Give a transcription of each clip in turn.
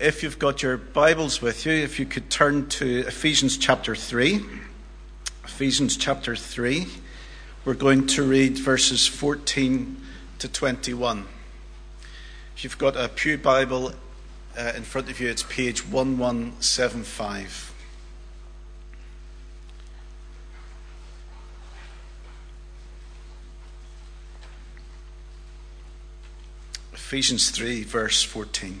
If you've got your Bibles with you, if you could turn to Ephesians chapter 3. Ephesians chapter 3. We're going to read verses 14 to 21. If you've got a Pew Bible uh, in front of you, it's page 1175. Ephesians 3, verse 14.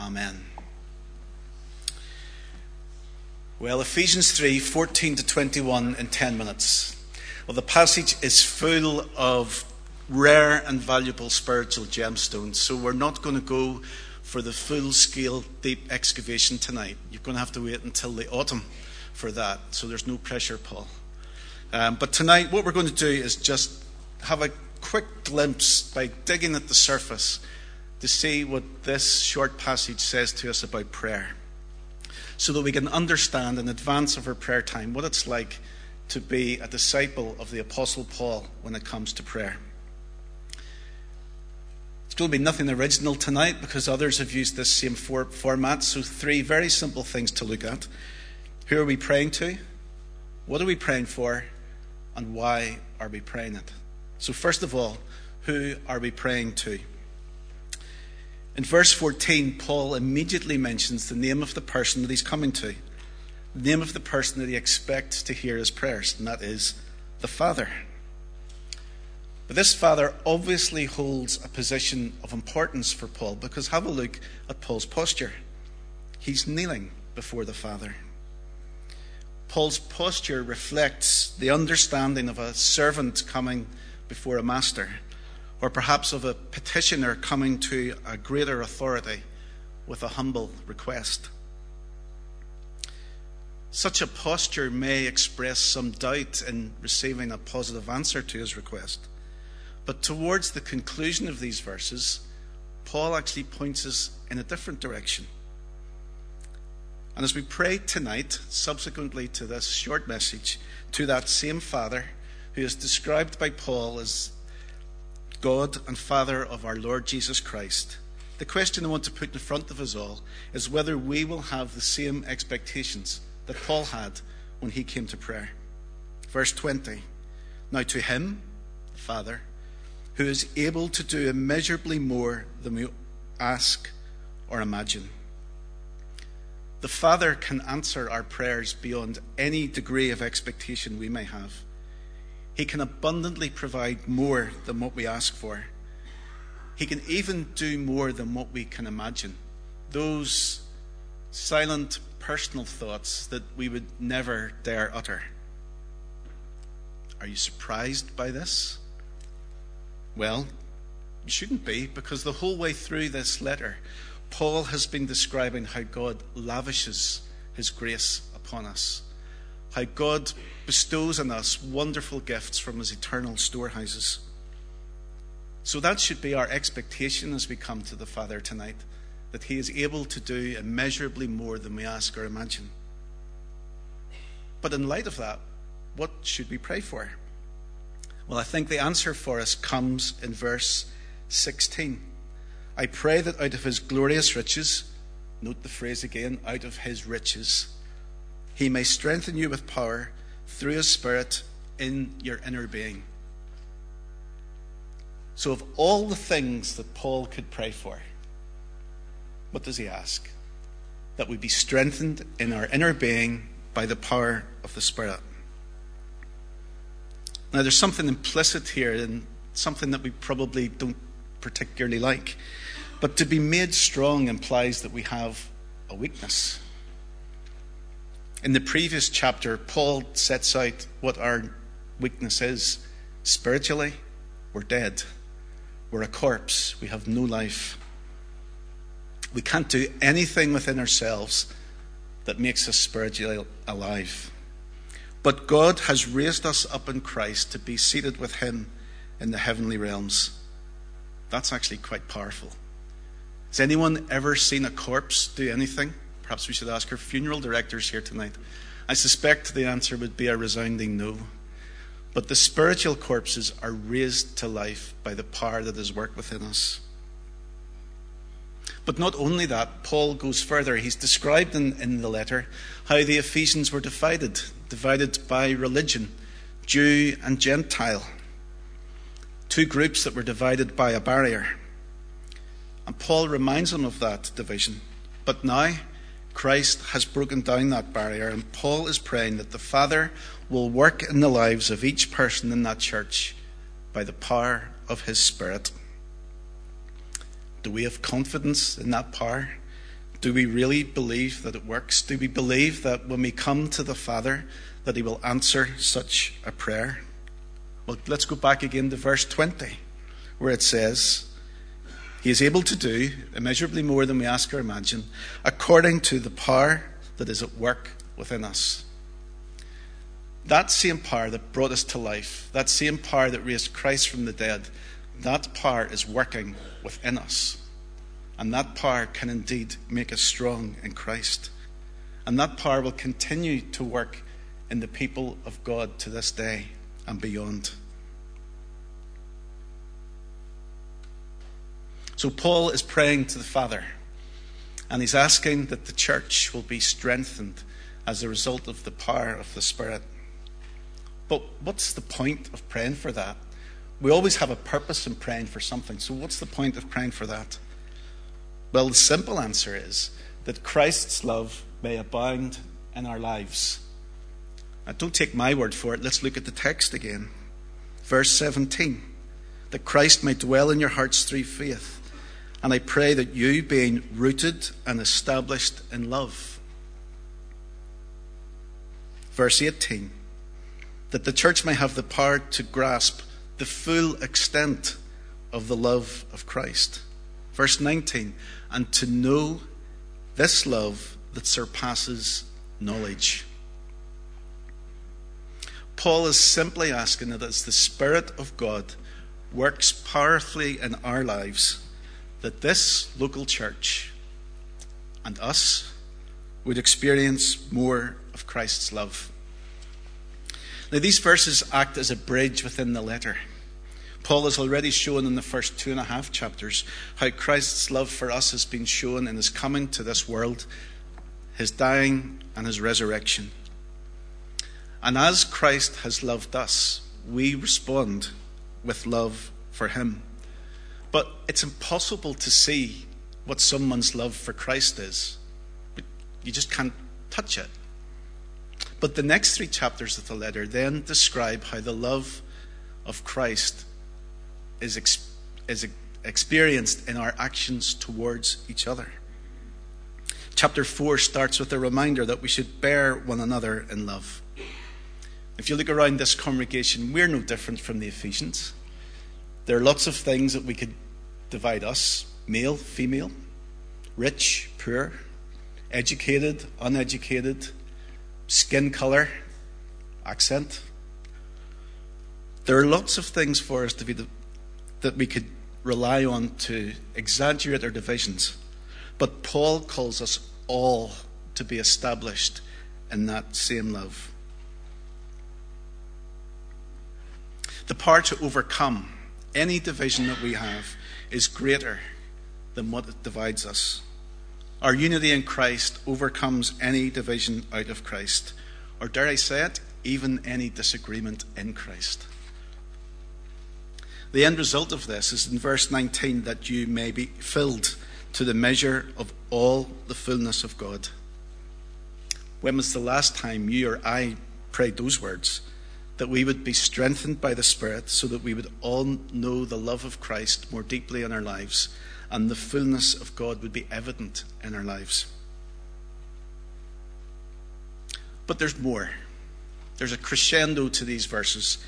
Amen. Well, Ephesians 3 14 to 21 in 10 minutes. Well, the passage is full of rare and valuable spiritual gemstones, so we're not going to go for the full scale deep excavation tonight. You're going to have to wait until the autumn for that, so there's no pressure, Paul. Um, but tonight, what we're going to do is just have a quick glimpse by digging at the surface to see what this short passage says to us about prayer so that we can understand in advance of our prayer time what it's like to be a disciple of the Apostle Paul when it comes to prayer. It's going to be nothing original tonight because others have used this same for- format. So, three very simple things to look at. Who are we praying to? What are we praying for? And why are we praying it? So, first of all, who are we praying to? In verse 14, Paul immediately mentions the name of the person that he's coming to, the name of the person that he expects to hear his prayers, and that is the Father. But this Father obviously holds a position of importance for Paul because have a look at Paul's posture. He's kneeling before the Father. Paul's posture reflects the understanding of a servant coming before a master, or perhaps of a petitioner coming to a greater authority with a humble request. Such a posture may express some doubt in receiving a positive answer to his request. But towards the conclusion of these verses, Paul actually points us in a different direction. And as we pray tonight, subsequently to this short message, to that same Father, who is described by Paul as God and Father of our Lord Jesus Christ, the question I want to put in front of us all is whether we will have the same expectations that Paul had when he came to prayer. Verse 20 Now to him, the Father, who is able to do immeasurably more than we ask or imagine. The Father can answer our prayers beyond any degree of expectation we may have. He can abundantly provide more than what we ask for. He can even do more than what we can imagine. Those silent personal thoughts that we would never dare utter. Are you surprised by this? Well, you shouldn't be, because the whole way through this letter, Paul has been describing how God lavishes his grace upon us how God bestows on us wonderful gifts from his eternal storehouses. So that should be our expectation as we come to the Father tonight that he is able to do immeasurably more than we ask or imagine. But in light of that, what should we pray for? Well, I think the answer for us comes in verse 16. I pray that out of his glorious riches, note the phrase again, out of his riches, he may strengthen you with power through his Spirit in your inner being. So, of all the things that Paul could pray for, what does he ask? that we be strengthened in our inner being by the power of the Spirit. Now, there's something implicit here and something that we probably don't particularly like. But to be made strong implies that we have a weakness. In the previous chapter, Paul sets out what our weakness is. Spiritually, we're dead. We're a corpse. We have no life. We can't do anything within ourselves that makes us spiritually alive. But God has raised us up in Christ to be seated with Him in the heavenly realms. That's actually quite powerful. Has anyone ever seen a corpse do anything? Perhaps we should ask our funeral directors here tonight. I suspect the answer would be a resounding no. But the spiritual corpses are raised to life by the power that is worked within us. But not only that, Paul goes further. He's described in, in the letter how the Ephesians were divided, divided by religion, Jew and Gentile. Two groups that were divided by a barrier. And Paul reminds them of that division. But now, Christ has broken down that barrier, and Paul is praying that the Father will work in the lives of each person in that church by the power of his Spirit. Do we have confidence in that power? Do we really believe that it works? Do we believe that when we come to the Father, that He will answer such a prayer? Well, let's go back again to verse 20, where it says, He is able to do immeasurably more than we ask or imagine, according to the power that is at work within us. That same power that brought us to life, that same power that raised Christ from the dead, that power is working within us. And that power can indeed make us strong in Christ. And that power will continue to work in the people of God to this day and beyond. So, Paul is praying to the Father, and he's asking that the church will be strengthened as a result of the power of the Spirit. But what's the point of praying for that? We always have a purpose in praying for something. So, what's the point of praying for that? Well, the simple answer is that Christ's love may abound in our lives. Now, don't take my word for it. Let's look at the text again. Verse 17 that Christ may dwell in your hearts through faith. And I pray that you, being rooted and established in love. Verse 18 that the church may have the power to grasp the full extent of the love of Christ. Verse 19, and to know this love that surpasses knowledge. Paul is simply asking that as the Spirit of God works powerfully in our lives, that this local church and us would experience more of Christ's love. Now, these verses act as a bridge within the letter. Paul has already shown in the first two and a half chapters how Christ's love for us has been shown in his coming to this world, his dying, and his resurrection. And as Christ has loved us, we respond with love for him. But it's impossible to see what someone's love for Christ is. You just can't touch it. But the next three chapters of the letter then describe how the love of Christ is, ex- is experienced in our actions towards each other. Chapter 4 starts with a reminder that we should bear one another in love. If you look around this congregation, we're no different from the Ephesians. There are lots of things that we could divide us male, female, rich, poor, educated, uneducated, skin color, accent. There are lots of things for us to be the, that we could rely on to exaggerate our divisions. But Paul calls us all to be established in that same love. The power to overcome any division that we have is greater than what divides us. Our unity in Christ overcomes any division out of Christ, or dare I say it, even any disagreement in Christ. The end result of this is in verse 19 that you may be filled, to the measure of all the fullness of God. When was the last time you or I prayed those words? That we would be strengthened by the Spirit so that we would all know the love of Christ more deeply in our lives and the fullness of God would be evident in our lives. But there's more. There's a crescendo to these verses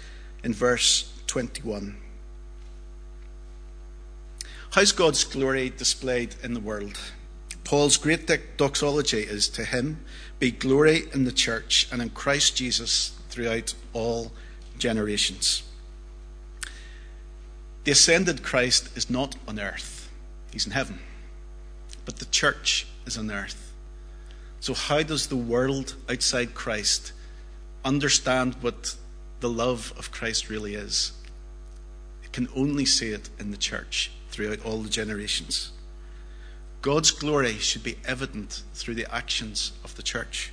in verse 21. How's God's glory displayed in the world? Paul's great doxology is to him be glory in the church and in Christ Jesus throughout all generations. The ascended Christ is not on earth, he's in heaven. But the church is on earth. So, how does the world outside Christ understand what the love of Christ really is? It can only see it in the church throughout all the generations. God's glory should be evident through the actions of the church,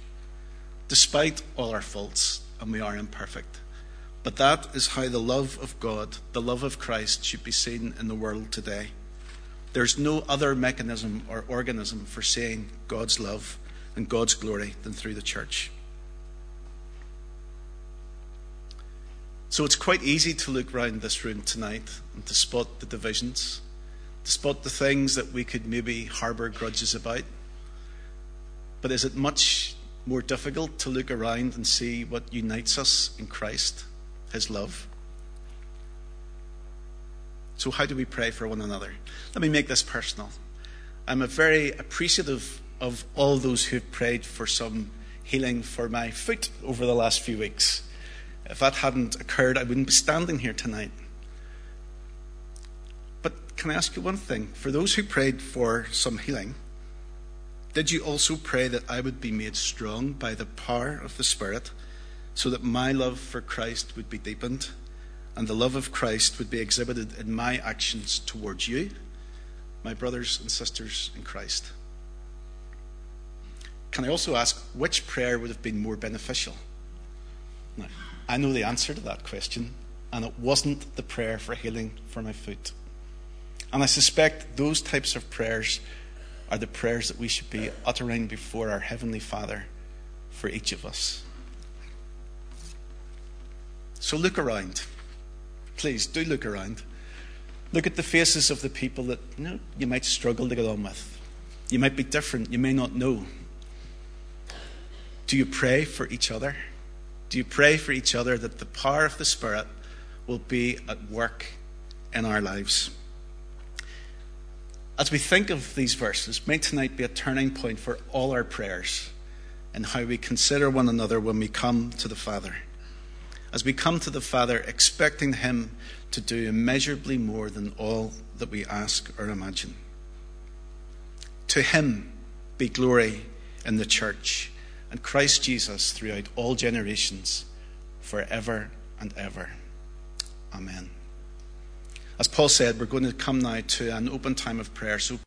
despite all our faults, and we are imperfect. But that is how the love of God, the love of Christ, should be seen in the world today. There's no other mechanism or organism for seeing God's love and God's glory than through the church. So it's quite easy to look round this room tonight and to spot the divisions to spot the things that we could maybe harbour grudges about. But is it much more difficult to look around and see what unites us in Christ, His love? So, how do we pray for one another? Let me make this personal. I'm very appreciative of all those who've prayed for some healing for my foot over the last few weeks. If that hadn't occurred, I wouldn't be standing here tonight. But can I ask you one thing? For those who prayed for some healing, did you also pray that I would be made strong by the power of the Spirit so that my love for Christ would be deepened and the love of Christ would be exhibited in my actions towards you, my brothers and sisters in Christ? Can I also ask which prayer would have been more beneficial? Now, I know the answer to that question, and it wasn't the prayer for healing for my foot. And I suspect those types of prayers are the prayers that we should be uttering before our Heavenly Father for each of us. So look around. Please do look around. Look at the faces of the people that you, know, you might struggle to get on with. You might be different, you may not know. Do you pray for each other? Do you pray for each other that the power of the Spirit will be at work in our lives? As we think of these verses, may tonight be a turning point for all our prayers and how we consider one another when we come to the Father. As we come to the Father, expecting Him to do immeasurably more than all that we ask or imagine. To Him be glory in the church and Christ Jesus throughout all generations, forever and ever. Amen. As Paul said, we're going to come now to an open time of prayer. So